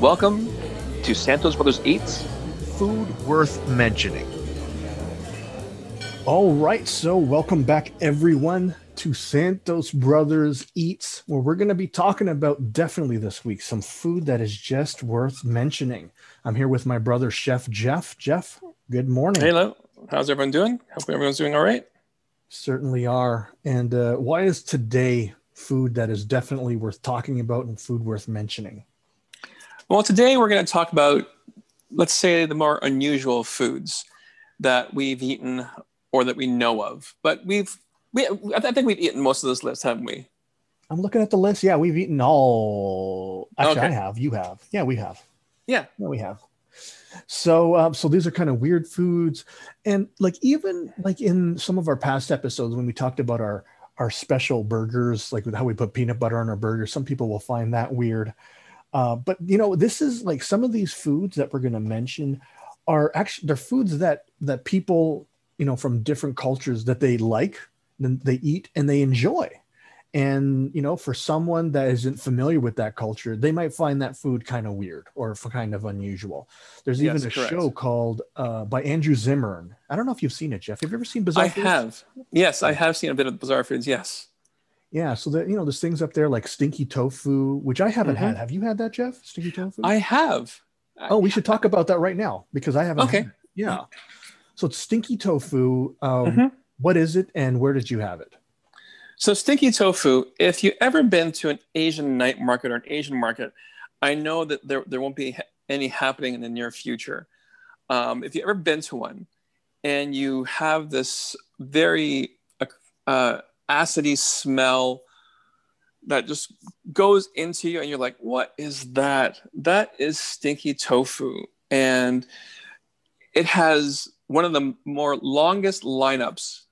Welcome to Santos Brothers Eats. Food worth mentioning. All right, so welcome back everyone to Santos Brothers Eats, where we're going to be talking about definitely this week some food that is just worth mentioning. I'm here with my brother Chef Jeff. Jeff, good morning. Hello. How's everyone doing? Hope everyone's doing all right. Certainly are. And uh, why is today food that is definitely worth talking about and food worth mentioning? Well, today we're going to talk about, let's say, the more unusual foods that we've eaten or that we know of. But we've, we, I think we've eaten most of this list, haven't we? I'm looking at the list. Yeah, we've eaten all. Actually, Okay. I have. You have. Yeah, we have. Yeah. Yeah, we have. So, um, so these are kind of weird foods, and like even like in some of our past episodes when we talked about our our special burgers, like with how we put peanut butter on our burgers, some people will find that weird. Uh, but you know, this is like some of these foods that we're going to mention are actually they're foods that that people you know from different cultures that they like, then they eat and they enjoy. And you know, for someone that isn't familiar with that culture, they might find that food kind of weird or kind of unusual. There's Yes, even a correct. show called uh, by Andrew Zimmern. I don't know if you've seen it, Jeff. Have you ever seen Bizarre? I Foods? have. Yes, I have seen a bit of Bizarre Foods. Yes. Yeah, so that you know, there's things up there like stinky tofu, which I haven't Mhm. had. Have you had that, Jeff? Stinky tofu? I have. oh, we should talk about that right now because I haven't. Okay. Yeah. So it's stinky tofu. Um, Mhm. what is it, and where did you have it? So stinky tofu, if you ever been to an Asian night market or an Asian market, I know that there, there won't be any happening in the near future. Um, if you've ever been to one and you have this very uh, acidy smell that just goes into you and you're like, what is that? That is stinky tofu. And it has one of the more longest lineups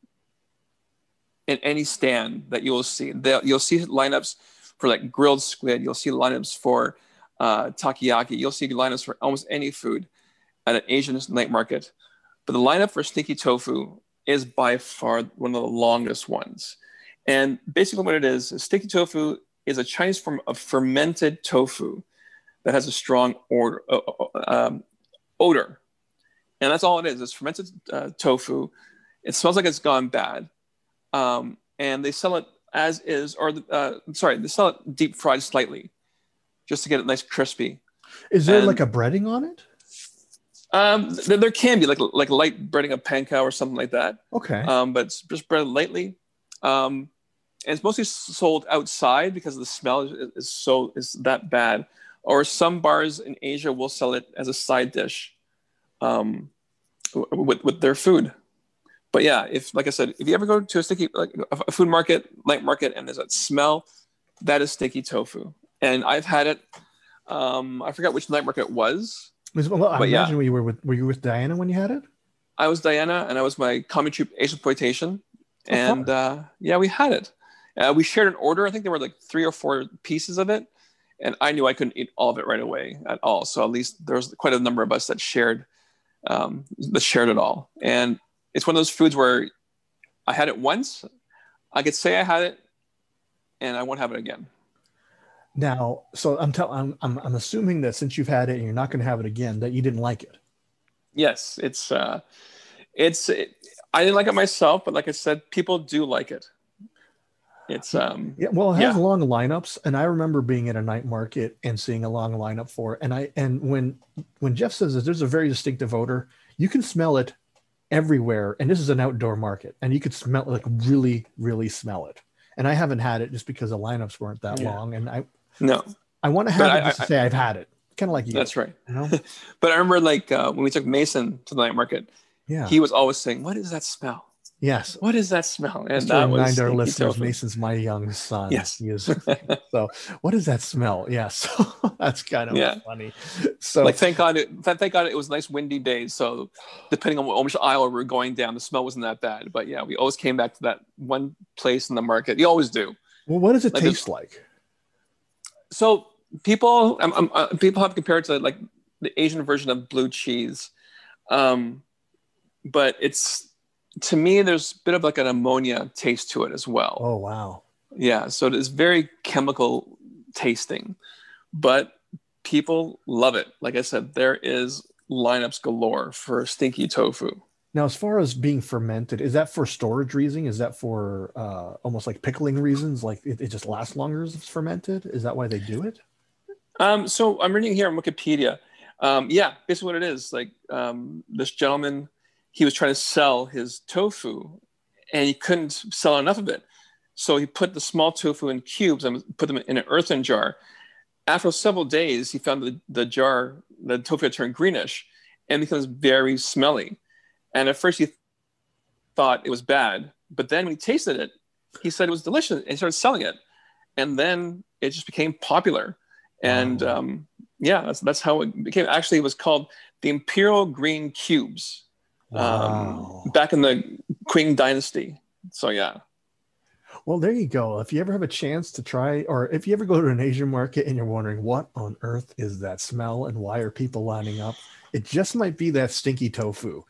in any stand that you'll see. You'll see lineups for like grilled squid. You'll see lineups for uh, takoyaki. You'll see lineups for almost any food at an Asian night market. But the lineup for stinky tofu is by far one of the longest ones. And basically, what it is, is stinky tofu is a Chinese form of fermented tofu that has a strong odor. uh, uh, um, odor. And that's all it is. It's fermented uh, tofu. It smells like it's gone bad um, and they sell it as is, or uh, sorry, they sell it deep fried slightly, just to get it nice crispy. Is there And- like a breading on it? Um, there, there can be like like light breading of panko or something like that, Okay. um, but it's just breaded lightly. Um, and it's mostly sold outside because the smell is, is so is that bad. Or some bars in Asia will sell it as a side dish um, with with their food. But yeah, if like I said, if you ever go to a sticky like a food market, night market, and there's that smell, that is sticky tofu. And I've had it. Um, I forgot which night market it was. I but yeah. imagine you were with were you with Diana when you had it? I was Diana, and I was my comic troupe Asian exploitation, Oh, and uh, yeah, we had it. Uh, we shared an order. I think there were like three or four pieces of it, and I knew I couldn't eat all of it right away at all. So at least there was quite a number of us that shared um, that shared it all. And it's one of those foods where I had it once, I could say I had it, and I won't have it again. Now, so I'm telling, I'm, I'm I'm assuming that since you've had it and you're not going to have it again, that you didn't like it. Yes, it's uh, it's it, I didn't like it myself, but like I said, people do like it. It's um, Yeah, well, it has Yeah. long lineups, and I remember being at a night market and seeing a long lineup for it. And I and when when Jeff says that there's a very distinctive odor, you can smell it everywhere. And this is an outdoor market, and you could smell like really, really smell it. And I haven't had it just because the lineups weren't that Yeah. long, and I no, I want to But have it I- just to say I've had it, kind of like you. that's right. you know? But I remember like uh, when we took Mason to the night market, Yeah. he was always saying, "What is that smell? Yes. What is that smell?" And Just to remind our listeners. Mason's my young son. Yes. He is. so, what is that smell? Yes. that's kind of Yeah. funny. So, Like thank God, it, thank God it was nice windy days. So depending on which aisle we were going down, the smell wasn't that bad. But yeah, we always came back to that one place in the market. You always do. well, what does it like taste like? So people, um, um, uh, people have compared to like the Asian version of blue cheese, um, but it's to me there's a bit of like an ammonia taste to it as well. Oh, wow. Yeah, so it is very chemical tasting, but people love it. Like I said, there is lineups galore for stinky tofu. Now, as far as being fermented, is that for storage reason? Is that for uh, almost like pickling reasons? Like it, it just lasts longer if it's fermented? Is that why they do it? Um, so I'm reading here on Wikipedia. Um, yeah, basically what it is. Like um, this gentleman, he was trying to sell his tofu, and he couldn't sell enough of it. So he put the small tofu in cubes and put them in an earthen jar. After several days, he found the, the jar, the tofu had turned greenish and becomes very smelly. And at first he thought it was bad, but then when he tasted it, he said it was delicious and he started selling it. And then it just became popular. And Wow. um, yeah, that's, that's how it became. Actually, it was called the Imperial Green Cubes Wow. um, back in the Qing Dynasty. So yeah. Well, there you go. If you ever have a chance to try, or if you ever go to an Asian market and you're wondering what on earth is that smell and why are people lining up, it just might be that stinky tofu.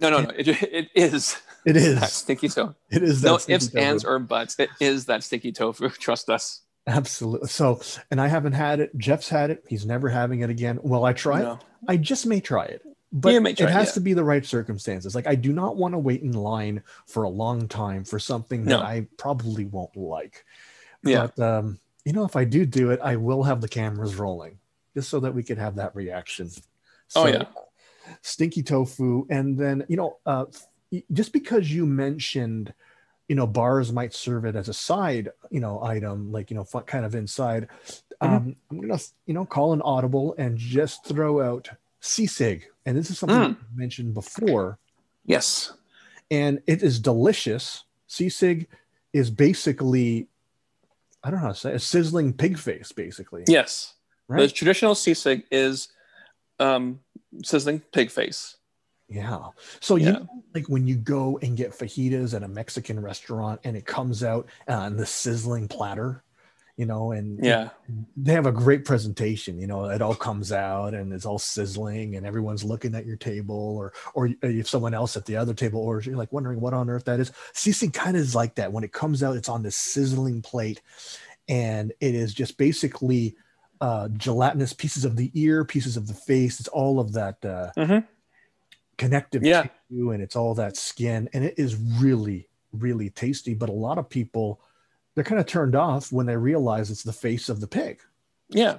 No, no, no. It, it is It that is. stinky tofu. It is that No ifs, tofu. ands, or buts. It is that stinky tofu. Trust us. Absolutely. So, and I haven't had it. Jeff's had it. He's never having it again. Will I try it? I just may try it. But try it it, has yeah. to be the right circumstances. Like I do not want to wait in line for a long time for something that No. I probably won't like. Yeah. But um, you know, if I do do it, I will have the cameras rolling just so that we can have that reaction. Oh, yeah. Stinky tofu. And then, you know, uh, just because you mentioned, you know, bars might serve it as a side, you know, item, like, you know, kind of inside. Mm-hmm. Um, I'm going to, you know, call an audible and just throw out sisig. And this is something Mm. I mentioned before Yes. and it is delicious. Sisig is basically, I don't know how to say, it, a sizzling pig face, basically. Yes. The Right. traditional sisig is um, sizzling pig face. Yeah. So you know, like when you go and get fajitas at a Mexican restaurant and it comes out on the sizzling platter, you know, and Yeah. they have a great presentation. You know, it all comes out and it's all sizzling, and everyone's looking at your table, or or if someone else at the other table orders, you're like wondering what on earth that is. Sisig kind of is like that. When it comes out, it's on this sizzling plate, and it is just basically uh, gelatinous pieces of the ear, pieces of the face. It's all of that uh, mm-hmm. connective Yeah. tissue, and it's all that skin, and it is really, really tasty. But a lot of people, they're kind of turned off when they realize it's the face of the pig. Yeah.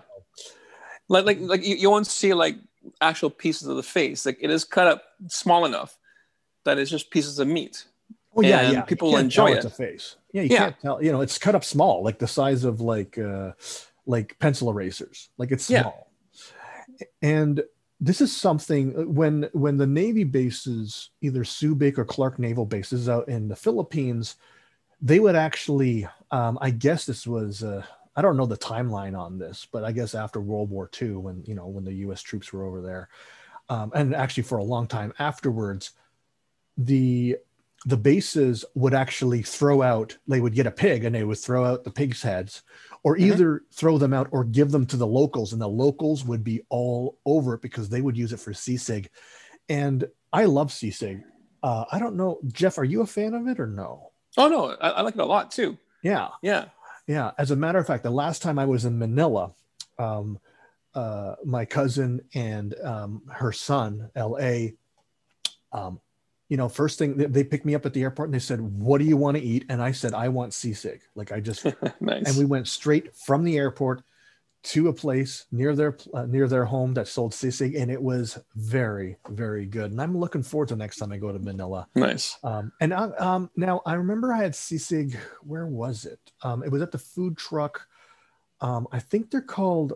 Like like like you, you won't see like actual pieces of the face. Like it is cut up small enough that it's just pieces of meat. Oh yeah, And yeah. people enjoy tell it. It's a face. Yeah, you Yeah. can't tell. You know, it's cut up small, like the size of like uh like pencil erasers. Like it's Yeah. small. And this is something uh, when when the Navy bases, either Subic or Clark Naval bases out in the Philippines, they would actually. Um, I guess this was. Uh, I don't know the timeline on this, but I guess after World War II, when you know when the U.S. troops were over there, um, and actually for a long time afterwards, the the bases would actually throw out they would get a pig and they would throw out the pig's heads or Mhm. either throw them out or give them to the locals and the locals would be all over it because they would use it for sisig and i love sisig uh, i don't know jeff are you a fan of it or no Oh no, I, I like it a lot too. Yeah Yeah. yeah as a matter of fact the last time i was in manila um, uh, my cousin and um, her son la um, you know first thing they, they picked me up at the airport and they said what do you want to eat and i said i want sisig." like i just nice. and we went straight from the airport to a place near their uh, near their home that sold sisig and it was very very good and i'm looking forward to next time i go to manila nice. um, and I, um, now I remember I had sisig. Where was it? Um, it was at the food truck. Um, I think they're called.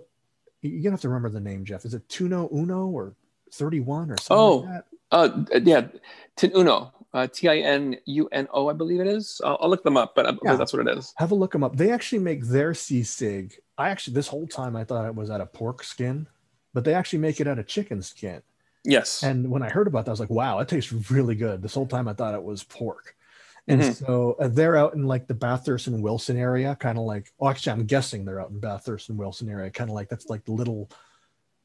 You're gonna have to remember the name, Jeff. Is it Tuno Uno or Thirty One or something Oh. like that? Uh, yeah, Tinuno, uh, T I N U N O, I believe it is. I'll, I'll look them up, but Yeah. that's what it is. Have a look them up. They actually make their sisig. I actually this whole time I thought it was out of pork skin, but they actually make it out of chicken skin. Yes. And when I heard about that, I was like, wow, it tastes really good. This whole time I thought it was pork. And Mhm. so uh, they're out in like the Bathurst and Wilson area, kind of like, oh, actually, I'm guessing they're out in Bathurst and Wilson area, kind of like that's like the little,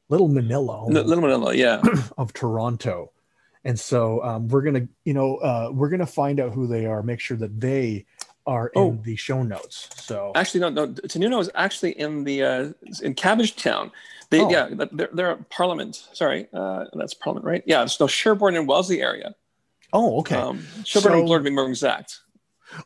little Manila almost Little Manila, yeah. of Toronto. And so um, we're gonna, you know, uh, we're gonna find out who they are, make sure that they are in Oh. the show notes. So Actually, no, no. Tinuno is actually in the uh, in Cabbagetown. They, Oh. yeah, they're, they're Parliament. Sorry, uh, that's Parliament, right? Yeah, so Sherbourne and Wellesley area. oh, okay. Um, Sherbourne So- and Bloor to be more exact.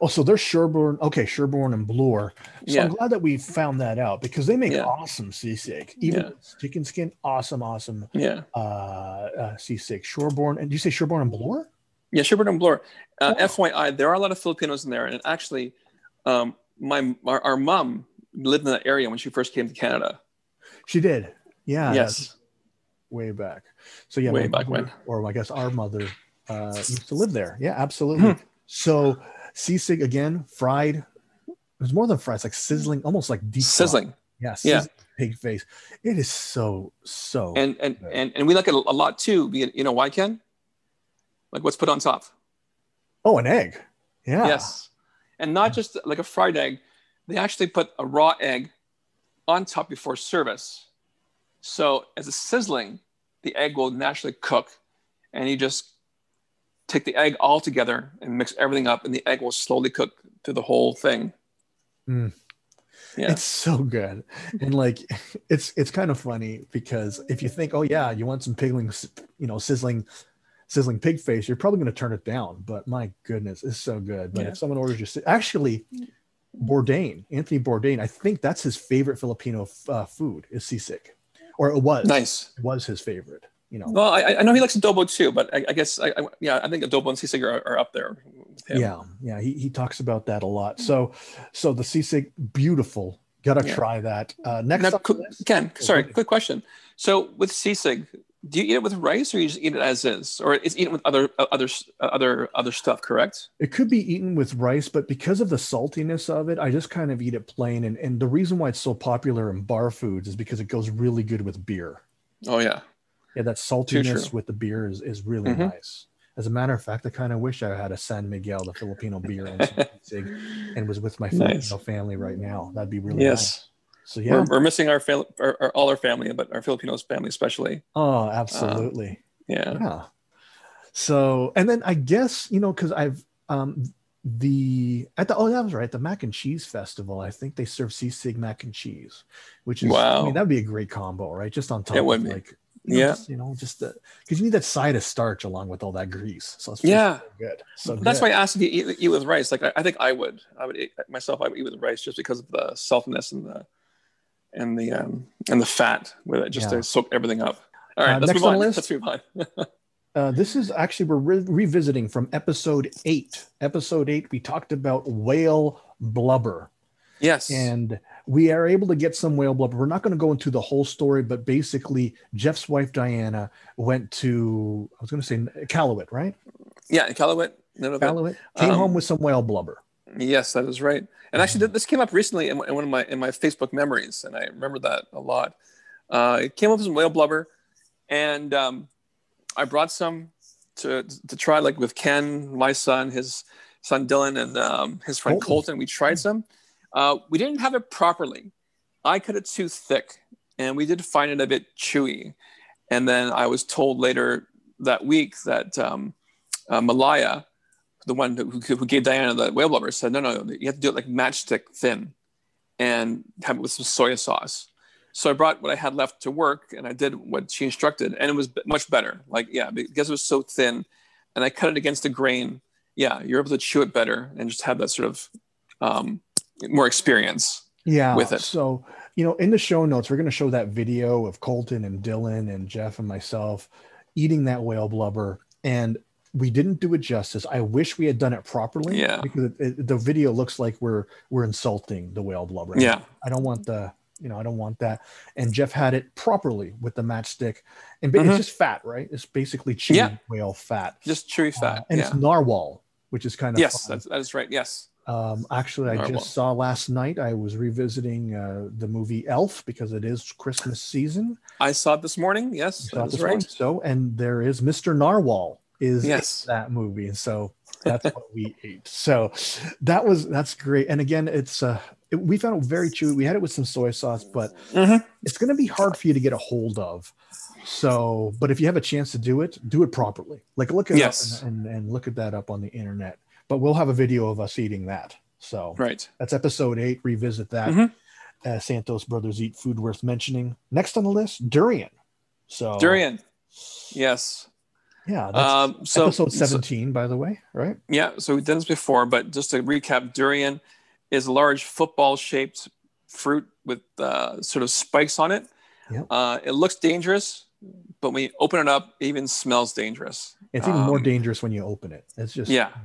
Oh, so they're Sherbourne. Okay, Sherbourne and Bloor. So Yeah. I'm glad that we found that out because they make Yeah. awesome sisig. Even Yeah. chicken skin, awesome, awesome Yeah, uh, uh sisig. Sherbourne and do you say Sherbourne and Bloor? yeah, Sherbourne and Bloor. Uh, Oh. FYI, there are a lot of Filipinos in there, and actually, um, my our, our mom lived in that area when she first came to Canada. She did. Yeah. yes, way back. So yeah, Way back mother, when. or I guess our mother uh, used to live there. Yeah, absolutely. Hmm. So sisig again, fried. It was more than fried. It's like sizzling, almost like deep sizzling, Yeah, Yeah. sizzling pig face. It is so so. and and good. and and we like it a lot too. You know why, Ken? Like what's put on top? oh, an egg. Yeah. Yes. And not just like a fried egg, they actually put a raw egg on top before service. So as it's sizzling, the egg will naturally cook. And you just take the egg all together and mix everything up, and the egg will slowly cook through the whole thing. Mm. Yeah. It's so good. And like it's it's kind of funny because if you think, oh yeah, you want some pigling, you know, sizzling sizzling pig face, you're probably going to turn it down. But my goodness, it's so good. But Yeah. if someone orders you actually Bourdain, Anthony Bourdain, I think that's his favorite Filipino uh, food is sisig. Or it was Nice. it was his favorite, you know. Well, I, I know he likes adobo too, but I, I guess, I, I, yeah, I think adobo and sisig are, are up there. With him. Yeah, yeah, he, he talks about that a lot. So so the sisig beautiful. Got to Yeah. try that. Uh next Now, on the quick- list- Ken, sorry, quick question. So with sisig, do you eat it with rice or you just eat it as is, or it's eaten with other uh, other uh, other other stuff? Correct. It could be eaten with rice, but because of the saltiness of it, I just kind of eat it plain. And, and the reason why it's so popular in bar foods is because it goes really good with beer. Oh yeah. Yeah, that saltiness with the beer is, is really Mhm. nice. As a matter of fact, I kind of wish I had a San Miguel, the Filipino beer, and, some and was with my Nice. Filipino family right now. That'd be really nice. yes. So yeah, We're, we're missing our, fam- our, our all our family, but our Filipinos family especially. oh, absolutely. Yeah. yeah so and then i guess you know because i've um the at the oh that was right the mac and cheese festival i think they serve sisig mac and cheese which is wow. i mean that'd be a great combo right just on top of like you know, Yeah. just, you know just because you need that side of starch along with all that grease so it's Yeah. so good so That's good. why I asked if you eat, eat with rice. Like I, I think I would. I would eat, myself. I would eat with rice just because of the saltiness and the and the um and the fat with it, just Yeah. to soak everything up. All right, Uh, let's next move on on. the list? Let's move on. Uh, this is actually we're re- revisiting from episode eight. Episode eight, we talked about whale blubber. yes. and we are able to get some whale blubber. We're not going to go into the whole story, but basically, Jeff's wife Diana went to I was going to say Iqaluit, right? yeah. Nunavut. Iqaluit came Um, home with some whale blubber. Yes, that is right. And actually, Mm-hmm. this came up recently in, in one of my in my Facebook memories, and I remember that a lot. Uh, it came up with some whale blubber, and um, I brought some to to try, like with Ken, my son, his son Dylan, and um, his friend Colton. Colton. We tried some. Uh, we didn't have it properly. I cut it too thick, and we did find it a bit chewy. And then I was told later that week that um, uh, Malaya, the one who, who gave Diana the whale blubber, said, no, no, you have to do it like matchstick thin and have it with some soy sauce. So I brought what I had left to work and I did what she instructed, and it was much better. Like, yeah, because it was so thin and I cut it against the grain. Yeah, you're able to chew it better and just have that sort of um, more experience. Yeah. with it. So you know, in the show notes, we're going to show that video of Colton and Dylan and Jeff and myself eating that whale blubber, and we didn't do it justice. I wish we had done it properly. Yeah. Because it, it, the video looks like we're we're insulting the whale blubber. Yeah. I don't want the, you know, I don't want that. And Jeff had it properly with the matchstick, and Mhm. it's just fat, right? It's basically chewy Yeah. whale fat, Just chewy Uh, fat. and yeah. it's narwhal, which is kind of Yes, that's, that is right. Yes. Um, actually, I just saw last night. I was revisiting uh, the movie Elf because it is Christmas season. I saw it this morning. Yes, that is this morning. right. So, and there is Mr. Narwhal is Yes. that movie, and so that's what we ate. So that was that's great. And again, it's uh, it, we found it very chewy. We had it with some soy sauce, but Mhm. it's going to be hard for you to get a hold of. So, but if you have a chance to do it, do it properly. Like look it Yes. up and, and, and look at that up on the internet. But we'll have a video of us eating that. So Right. that's episode eight. Revisit that. Mhm. Uh, Santos Brothers Eat Food Worth Mentioning. Next on the list, durian. So Durian. Yes. Yeah, that's Um, so, episode so- 17, by the way, right? yeah. So we've done this before, but just to recap, durian is a large football-shaped fruit with uh, sort of spikes on it. Yep. Uh, it looks dangerous, but when you open it up, it even smells dangerous. It's even more Um, dangerous when you open it. It's just Yeah. It-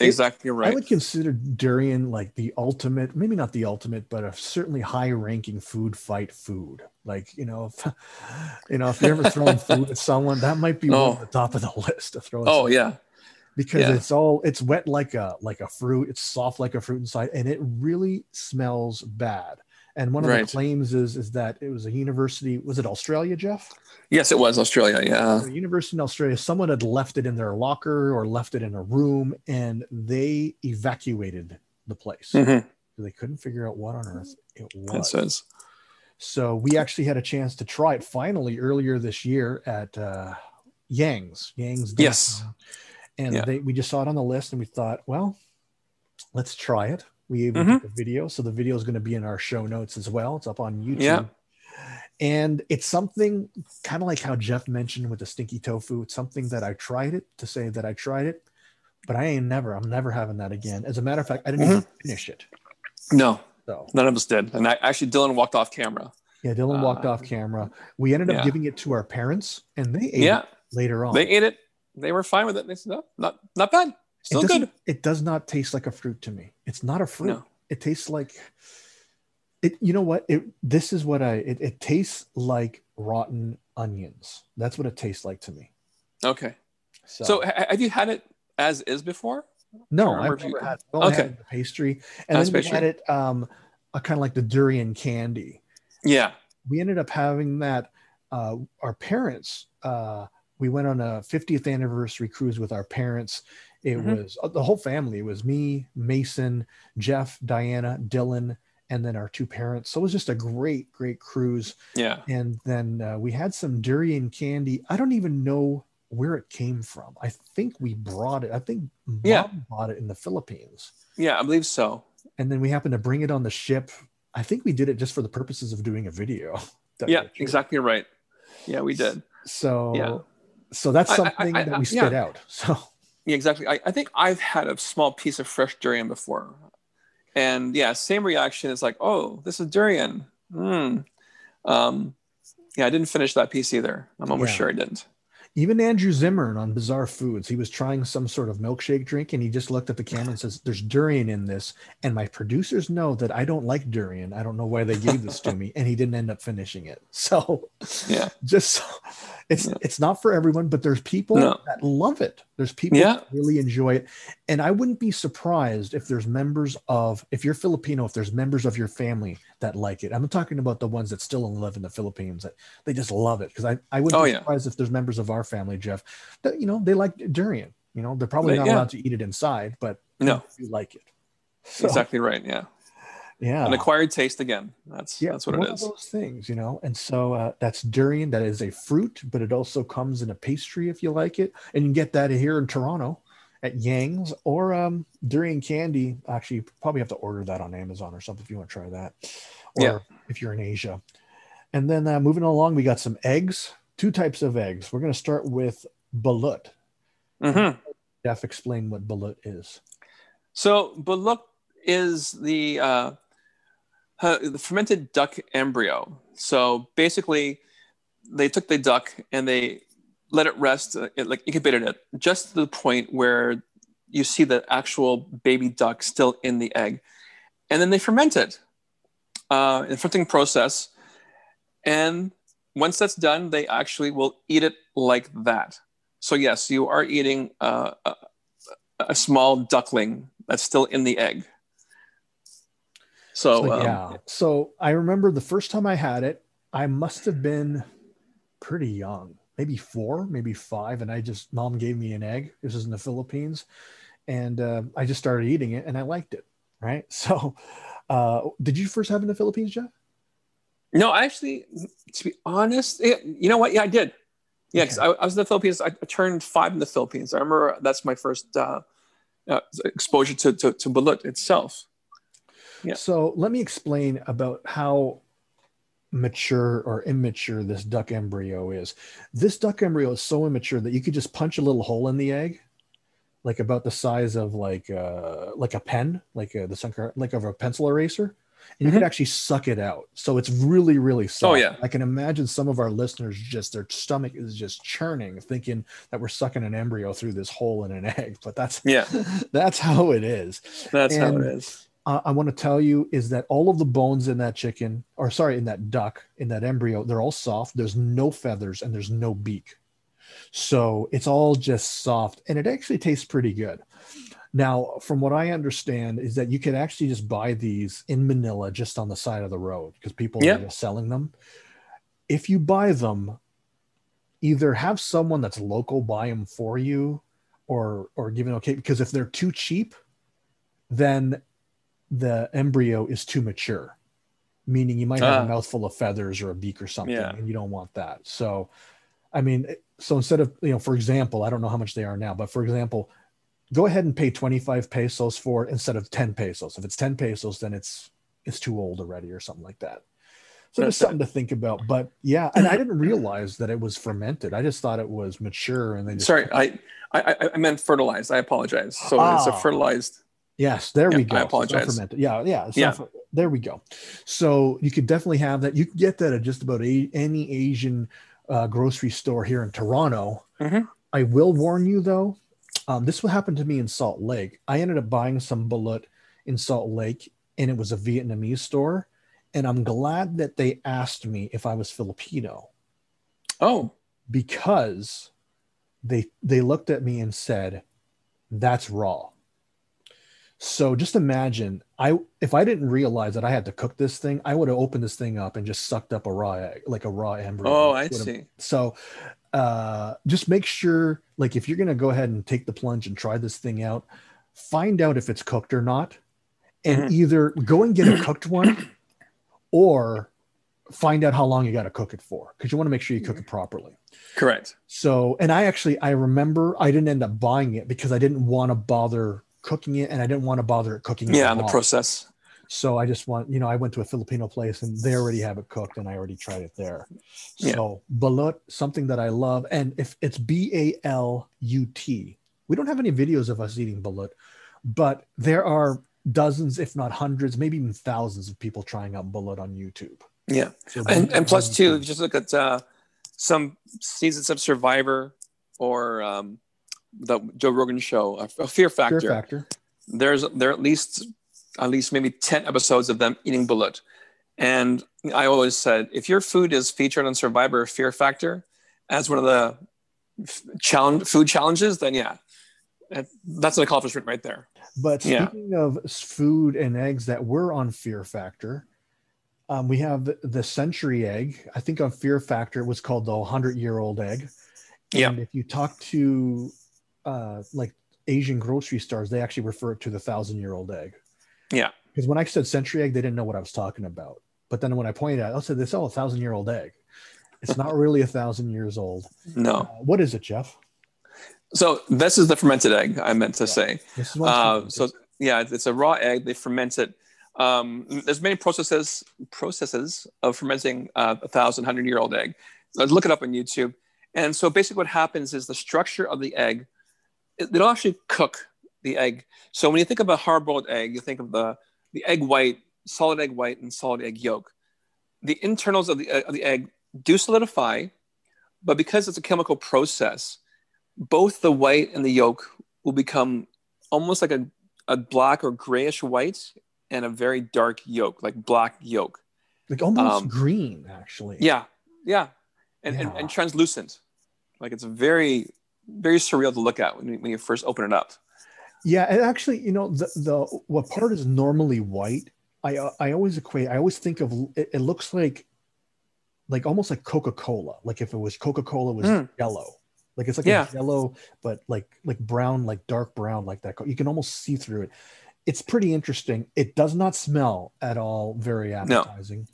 Exactly right. I would consider durian like the ultimate, maybe not the ultimate, but a certainly high-ranking food fight food. Like you know, if, you know, if you're ever throwing food at someone, that might be one Oh. at the top of the list to throw. Oh yeah. because yeah. it's all it's wet like a like a fruit. It's soft like a fruit inside, and it really smells bad. And one of Right. the claims is is that it was a university. Was it Australia, Jeff? Yes, it was Australia. Yeah. a university in Australia, someone had left it in their locker or left it in a room, and they evacuated the place. Mhm. They couldn't figure out what on earth it It was. says. So we actually had a chance to try it finally earlier this year at uh, Yang's. Yang's. Yes. And Yeah. they, we just saw it on the list, and we thought, well, let's try it. We even Mhm. took a video, so the video is going to be in our show notes as well. It's up on YouTube. Yeah. And it's something kind of like how Jeff mentioned with the stinky tofu. It's something that I tried it to say that I tried it, but I ain't never, I'm never having that again. As a matter of fact, I didn't even Mm-hmm. finish it. No, So none of us did. And I actually, Dylan walked off camera. yeah, Dylan walked Uh, off camera. We ended up yeah. giving it to our parents and they ate Yeah. it later on. They ate it. They were fine with it. They said, no, not, not bad. It, Still doesn't- good. it does not taste like a fruit to me. It's not a fruit. No. It tastes like it. You know what? It this is what I. It, it tastes like rotten onions. That's what it tastes like to me. Okay. So, So, have you had it as is before? no, I've if you- never had. Only Okay. had the pastry, and then we had it um, a kind of like the durian candy. Yeah. we ended up having that uh, our parents uh, we went on a 50th anniversary cruise with our parents it Mhm. was uh, the whole family it was me mason jeff diana dylan and then our two parents so it was just a great great cruise Yeah. and then uh, we had some durian candy i don't even know where it came from i think we brought it i think mom Yeah. bought it in the philippines Yeah. I believe so. and then we happened to bring it on the ship i think we did it just for the purposes of doing a video Yeah. Exactly right. Yeah, we did. So, Yeah. so that's I- I- something I- that we spit yeah. out. So, Yeah, exactly. I, I think I've had a small piece of fresh durian before. And yeah, same reaction. It's like, oh, this is durian. Hmm. Um, yeah, I didn't finish that piece either. I'm almost Yeah. sure I didn't. even Andrew Zimmern on Bizarre Foods, he was trying some sort of milkshake drink, and he just looked at the camera and says, "There's durian in this." And my producers know that I don't like durian. I don't know why they gave this to me, and he didn't end up finishing it. So, Yeah. just so, it's Yeah. it's not for everyone, but there's people No. that love it. There's people Yeah. that really enjoy it, and I wouldn't be surprised if there's members of if you're Filipino, if there's members of your family that like it. I'm talking about the ones that still live in the Philippines that they just love it because I I wouldn't Oh, be yeah. surprised if there's members of our family, Jeff, that you know they like durian. You know they're probably They- not yeah. allowed to eat it inside, but No. you like it. So, Exactly right. Yeah. Yeah. An acquired taste again. That's Yeah, that's what one it is. Of those things, you know, and so uh, that's durian. That is a fruit, but it also comes in a pastry if you like it, and you can get that here in Toronto at Yang's or um, durian candy. Actually, you probably have to order that on Amazon or something if you want to try that, or Yeah. if you're in Asia. And then uh, moving along, we got some eggs. Two types of eggs. We're going to start with balut. hmm Jeff, explain what balut is. So balut is the uh, the fermented duck embryo. So basically, they took the duck and they let it rest, uh, it, like incubated it, just to the point where you see the actual baby duck still in the egg, and then they ferment it uh, in fermenting process. And once that's done, they actually will eat it like that. So yes, you are eating uh, a, a small duckling that's still in the egg. So, So, um, yeah. So I remember the first time I had it, I must have been pretty young, maybe four, maybe five. And I just, mom gave me an egg. This was in the Philippines. And uh, I just started eating it and I liked it. Right. So, uh, did you first have it in the Philippines, Jeff? No, actually, to be honest, yeah, you know what? Yeah, I did. Yeah, because Okay. I, I was in the Philippines. I turned five in the Philippines. I remember that's my first uh, uh, exposure to, to, to balut itself. Yeah. So let me explain about how mature or immature this duck embryo is. This duck embryo is so immature that you could just punch a little hole in the egg, like about the size of like uh, like a pen, like a, the like of a pencil eraser, and you mm-hmm. could actually suck it out. So it's really really soft. Oh yeah. I can imagine some of our listeners just their stomach is just churning, thinking that we're sucking an embryo through this hole in an egg. But that's yeah, that's how it is. That's and, how it is uh, I want to tell you is that all of the bones in that chicken, or sorry, in that duck, in that embryo, they're all soft. There's no feathers and there's no beak. So it's all just soft and it actually tastes pretty good. Now, from what I understand, is that you can actually just buy these in Manila just on the side of the road because people yeah. are just selling them. If you buy them, either have someone that's local buy them for you or or give it okay because if they're too cheap then the embryo is too mature, meaning you might have a ah. mouthful of feathers or a beak or something, yeah. and you don't want that. So, I mean, so instead of, you know, for example, I don't know how much they are now, but for example, go ahead and pay 25 pesos for it instead of 10 pesos. If it's 10 pesos, then it's it's too old already or something like that. So there's something to think about. But yeah, and I didn't realize that it was fermented. I just thought it was mature and they just sorry, I I, I meant fertilized. I apologize. So ah. it's a ah. fertilized Yes, there yeah, we go. I apologize. Yeah, yeah, yeah. There we go. So you could definitely have that. You can get that at just about a, any Asian uh, grocery store here in Toronto. Mm-hmm. I will warn you though, um, this will happen to me in Salt Lake. I ended up buying some balut in Salt Lake, and it was a Vietnamese store. And I'm glad that they asked me if I was Filipino. Oh, because they they looked at me and said, "That's raw." So just imagine, I if I didn't realize that I had to cook this thing, I would have opened this thing up and just sucked up a raw egg, like a raw embryo. Oh, I see. So uh, just make sure, like, if you're gonna go ahead and take the plunge and try this thing out, find out if it's cooked or not, and mm-hmm. either go and get a cooked one, or find out how long you got to cook it for because you want to make sure you cook it properly. Correct. So, and I actually I remember I didn't end up buying it because I didn't want to bother cooking it and I didn't want to bother cooking it. Yeah, in the process. So I just want, you know, I went to a Filipino place and they already have it cooked and I already tried it there. Yeah. So balut, something that I love. And if it's B A L U T, we don't have any videos of us eating balut, but there are dozens, if not hundreds, maybe even thousands of people trying out balut on YouTube. Yeah. So and, and plus, too, if you just look at uh, some seasons of Survivor or um, the Joe Rogan show, a, Fear Factor. Fear Factor. There's there are at least at least maybe ten episodes of them eating balut, and I always said if your food is featured on Survivor Fear Factor as one of the challenge food challenges, then yeah, that's an accomplishment right there. But speaking yeah. of food and eggs that were on Fear Factor, um, we have the, century egg. I think on Fear Factor it was called the 100 year old egg. And yeah. if you talk to uh, like Asian grocery stores, they actually refer it to the thousand year old egg. Yeah. Because when I said century egg, they didn't know what I was talking about. But then when I pointed out, I said, they sell a thousand year old egg." It's not really a thousand years old. No. Uh, what is it, Jeff? So this is the fermented egg. I meant to yeah. say. Uh, so yeah, it's a raw egg. They ferment it. Um, there's many processes processes of fermenting uh, a thousand hundred year old egg. Let's look it up on YouTube. And so basically, what happens is the structure of the egg they'll actually cook the egg. So when you think of a hard-boiled egg, you think of the the egg white, solid egg white, and solid egg yolk. The internals of the of the egg do solidify, but because it's a chemical process, both the white and the yolk will become almost like a, a black or grayish white and a very dark yolk, like black yolk. Like almost um, green, actually. Yeah, yeah. And, yeah. and, and translucent. Like it's very very surreal to look at when you, when you first open it up. Yeah, and actually, you know, the the what part is normally white, I I always equate. I always think of it, it looks like like almost like Coca Cola. Like if it was Coca Cola was mm. yellow, like it's like yeah. a yellow, but like like brown, like dark brown, like that. You can almost see through it. It's pretty interesting. It does not smell at all very appetizing,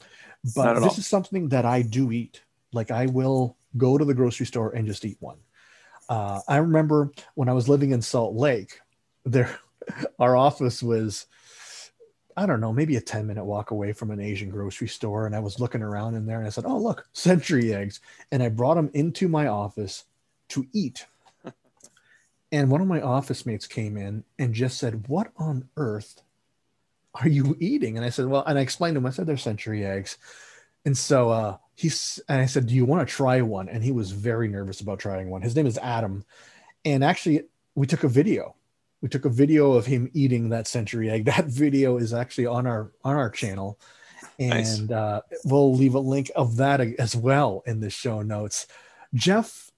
no, but this all. is something that I do eat. Like I will go to the grocery store and just eat one. Uh, I remember when I was living in Salt Lake, there, our office was, I don't know, maybe a 10 minute walk away from an Asian grocery store. And I was looking around in there and I said, Oh, look, century eggs. And I brought them into my office to eat. and one of my office mates came in and just said, What on earth are you eating? And I said, Well, and I explained to him, I said, They're century eggs. And so uh, he's, and I said, Do you want to try one? And he was very nervous about trying one. His name is Adam. And actually, we took a video. We took a video of him eating that century egg. That video is actually on our on our channel, and nice. uh, we'll leave a link of that as well in the show notes. Jeff,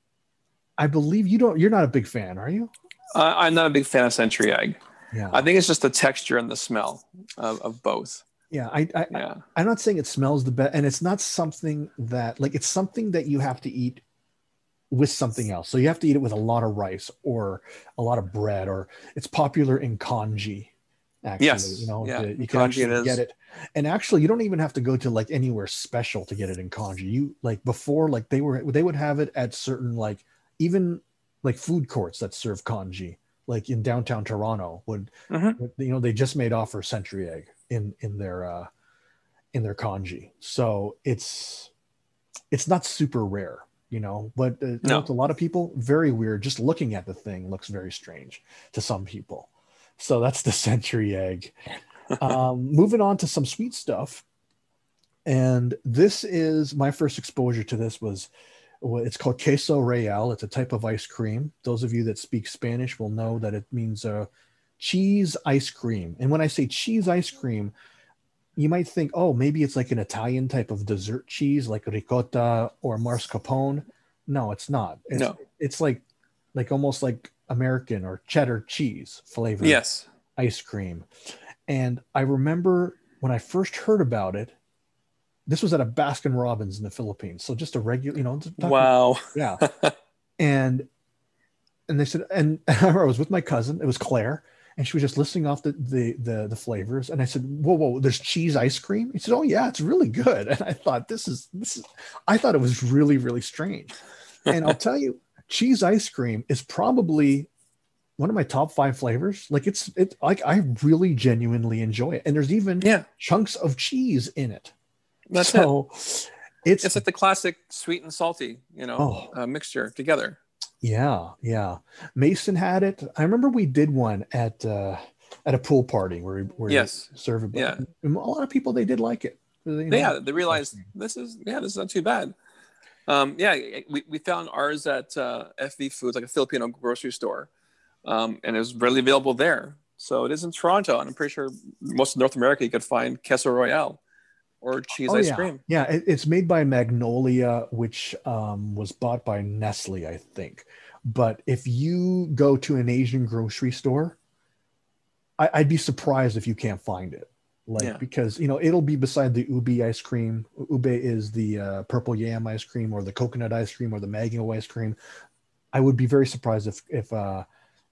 I believe you don't. You're not a big fan, are you? Uh, I'm not a big fan of century egg. Yeah. I think it's just the texture and the smell of, of both. Yeah, I, I, yeah. I am not saying it smells the best, and it's not something that like it's something that you have to eat with something else. So you have to eat it with a lot of rice or a lot of bread, or it's popular in congee. Actually, yes, you know, yeah. you can congee actually it get it, and actually, you don't even have to go to like anywhere special to get it in congee. You like before, like they were, they would have it at certain like even like food courts that serve congee, like in downtown Toronto. Would Mhm. you know they just made offer century egg in in their uh in their congee, so it's it's not super rare you know but uh, No. to a lot of people very weird. Just looking at the thing looks very strange to some people. So that's the century egg. Um, moving on to some sweet stuff. And this is my first exposure to this was well, it's called queso real it's a type of ice cream. Those of you that speak spanish will know that it means uh, cheese ice cream and when i say cheese ice cream you might think, oh, maybe it's like an Italian type of dessert cheese, like ricotta or mascarpone. No, it's not. It's, No. it's like, like almost like American or cheddar cheese flavored Yes. ice cream. And I remember when I first heard about it, this was at a Baskin Robbins in the Philippines. So just a regular, you know, Wow. yeah. and and they said, and I was with my cousin. It was Claire, and she was just listing off the the the, the flavors. And I said, "Whoa, whoa! There's cheese ice cream." He said, "Oh yeah, it's really good." And I thought, "This is this is." I thought it was really really strange. And I'll tell you, cheese ice cream is probably one of my top five flavors. Like it's it's like I really genuinely enjoy it. And there's even Yeah. chunks of cheese in it. That's it. it's It's like the classic sweet and salty, you know, Oh. uh, mixture together. Yeah, yeah. Mason had it. I remember we did one at uh, at a pool party where we where we Yes. served but Yeah. a lot of people they did like it. You know, yeah, they realized this is yeah, this is not too bad. Um, yeah, we, we found ours at uh, FV Foods, like a Filipino grocery store, um, and it was readily available there. So it is in Toronto, and I'm pretty sure most of North America you could find queso royale or cheese Oh, ice yeah. cream. Yeah, it, it's made by Magnolia, which um, was bought by Nestle, I think. But if you go to an Asian grocery store, I, I'd be surprised if you can't find it. Like Yeah. because you know it'll be beside the ube ice cream. Ube is the uh, purple yam ice cream, or the coconut ice cream, or the mango ice cream. I would be very surprised if if uh,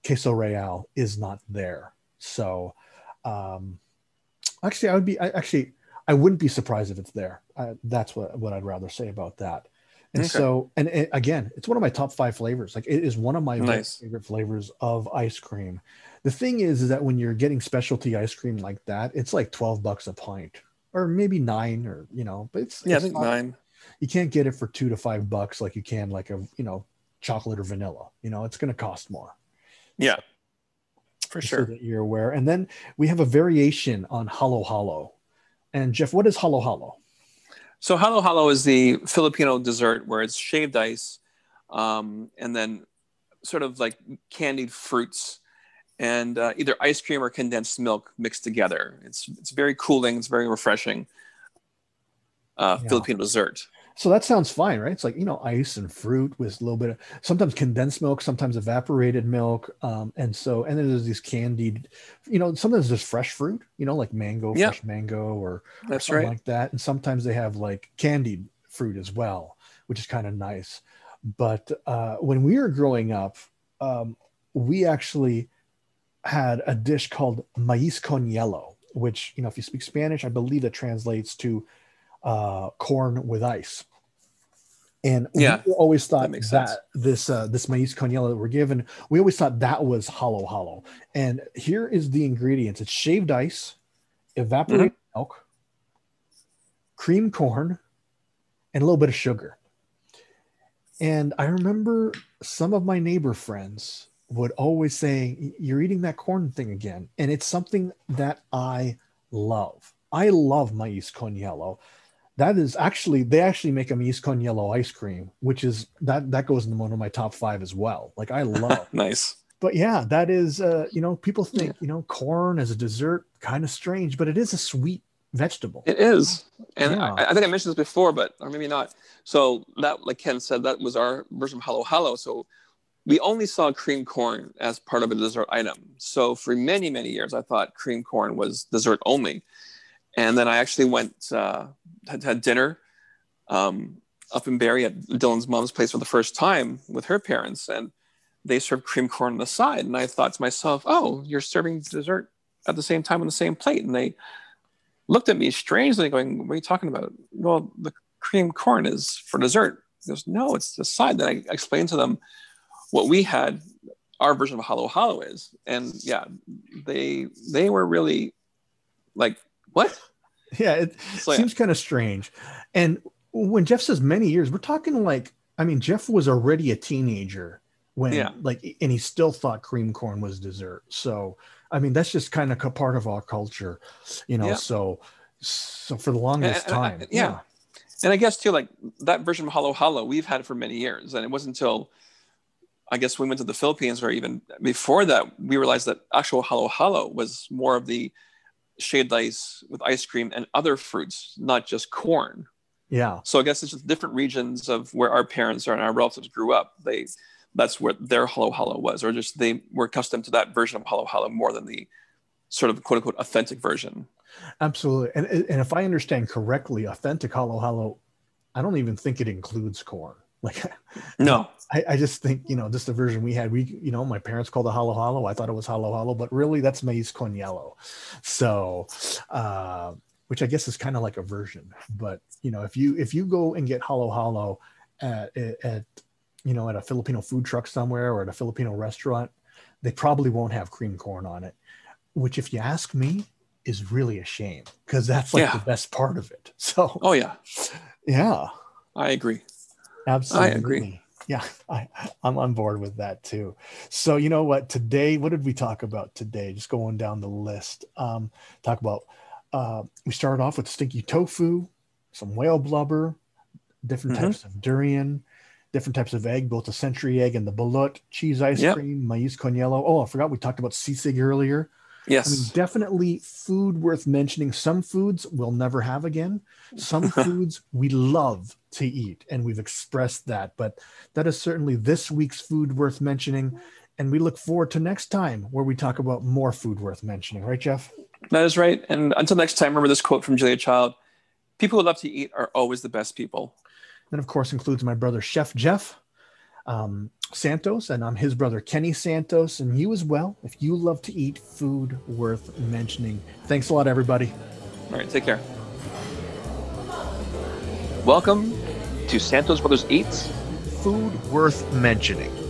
queso real is not there. So, um, actually, I would be I, actually I wouldn't be surprised if it's there. Uh, that's what what I'd rather say about that. And Okay. so, and it, again, it's one of my top five flavors. Like it is one of my Nice. favorite flavors of ice cream. The thing is, is that when you're getting specialty ice cream like that, it's like twelve bucks a pint, or maybe nine, or you know. But it's Yeah, I think not- nine. you can't get it for two to five bucks like you can like a you know chocolate or vanilla. You know, it's going to cost more Yeah, for sure. so that you're aware. And then we have a variation on hollow Halo. And Jeff, what is Halo Halo? So halo halo is the Filipino dessert where it's shaved ice, um, and then sort of like candied fruits, and uh, either ice cream or condensed milk mixed together. It's it's very cooling. It's very refreshing. Uh, Yeah. Filipino dessert. So that sounds fine, right? It's like you know, ice and fruit with a little bit of sometimes condensed milk, sometimes evaporated milk, um, and so and then there's these candied, you know, sometimes there's fresh fruit, you know, like mango, Yeah. fresh mango, or That's something right. like that. And sometimes they have like candied fruit as well, which is kind of nice. But uh, when we were growing up, um, we actually had a dish called maíz con hielo, which, you know, if you speak Spanish, I believe that translates to uh, corn with ice. And Yeah, we always thought that that, this uh, this maíz con that we're given, we always thought that was halo halo. And here is the ingredients: it's shaved ice, evaporated Mm-hmm. milk, cream corn, and a little bit of sugar. And I remember some of my neighbor friends would always say, You're eating that corn thing again. And it's something that I love. I love maíz con. That is actually, they actually make a con hielo ice cream, which is that that goes in one of my top five as well. Like I love. nice. but yeah, that is, uh, you know, people think, you know, corn as a dessert, kind of strange, but it is a sweet vegetable. It is, and Yeah. I, I think I mentioned this before, but or maybe not. So that, like Ken said, that was our version of Halo Halo. So we only saw cream corn as part of a dessert item. So for many many years, I thought cream corn was dessert only, and then I actually went uh, had, had dinner um, up in Barrie at Dylan's mom's place for the first time with her parents, and they served cream corn on the side, and I thought to myself, "Oh, you're serving dessert at the same time on the same plate," and they looked at me strangely, going, "What are you talking about?" Well, the cream corn is for dessert. He goes, "No, it's the side." Then I explained to them what we had, our version of Halo Halo is, and yeah, they they were really like, "What?" Yeah, it So, yeah. seems kind of strange. And when Jeff says many years, we're talking like, I mean, Jeff was already a teenager when, Yeah. like, and he still thought cream corn was dessert. So, I mean, that's just kind of a part of our culture, you know. Yeah. So, so for the longest And- and time, yeah. And I guess too, like that version of Halo Halo, we've had it for many years, and it wasn't until I guess we went to the Philippines, or even before that, we realized that actual Halo Halo was more of the shaved ice with ice cream and other fruits, not just corn. yeah, So I guess it's just different regions of where our parents or and our relatives grew up. They that's where their Halo Halo was, or just they were accustomed to that version of Halo Halo more than the sort of quote unquote authentic version. absolutely. And and if I understand correctly, authentic halo halo, I don't even think it includes corn. Like, No, I, I just think you know just the version we had. We you know my parents called it halo halo. I thought it was halo halo, but really that's maize con hielo. So, uh, which I guess is kind of like a version. But you know if you if you go and get halo halo at, at you know at a Filipino food truck somewhere or at a Filipino restaurant, they probably won't have cream corn on it. Which, if you ask me, is really a shame because that's like Yeah. the best part of it. So oh yeah, yeah. I agree. Absolutely. I agree. Yeah, I, I'm on board with that too. So you know what? Today, what did we talk about today? Just going down the list. Um, talk about. Uh, we started off with stinky tofu, some whale blubber, different Mhm. types of durian, different types of egg, both the century egg and the balut, cheese ice Yep. cream, maize con hielo. Oh, I forgot we talked about sisig earlier. Yes. I mean, definitely food worth mentioning. Some foods we'll never have again. Some foods we love to eat, and we've expressed that. But that is certainly this week's food worth mentioning. And we look forward to next time where we talk about more food worth mentioning. Right, Jeff? That is right. And until next time, remember this quote from Julia Child People who love to eat are always the best people. That, of course, includes my brother, Chef Jeff um, Santos, and I'm his brother, Kenny Santos, and you as well. If you love to eat food worth mentioning, thanks a lot, everybody. All right, take care. Welcome Santos Brothers Eats. Food worth mentioning.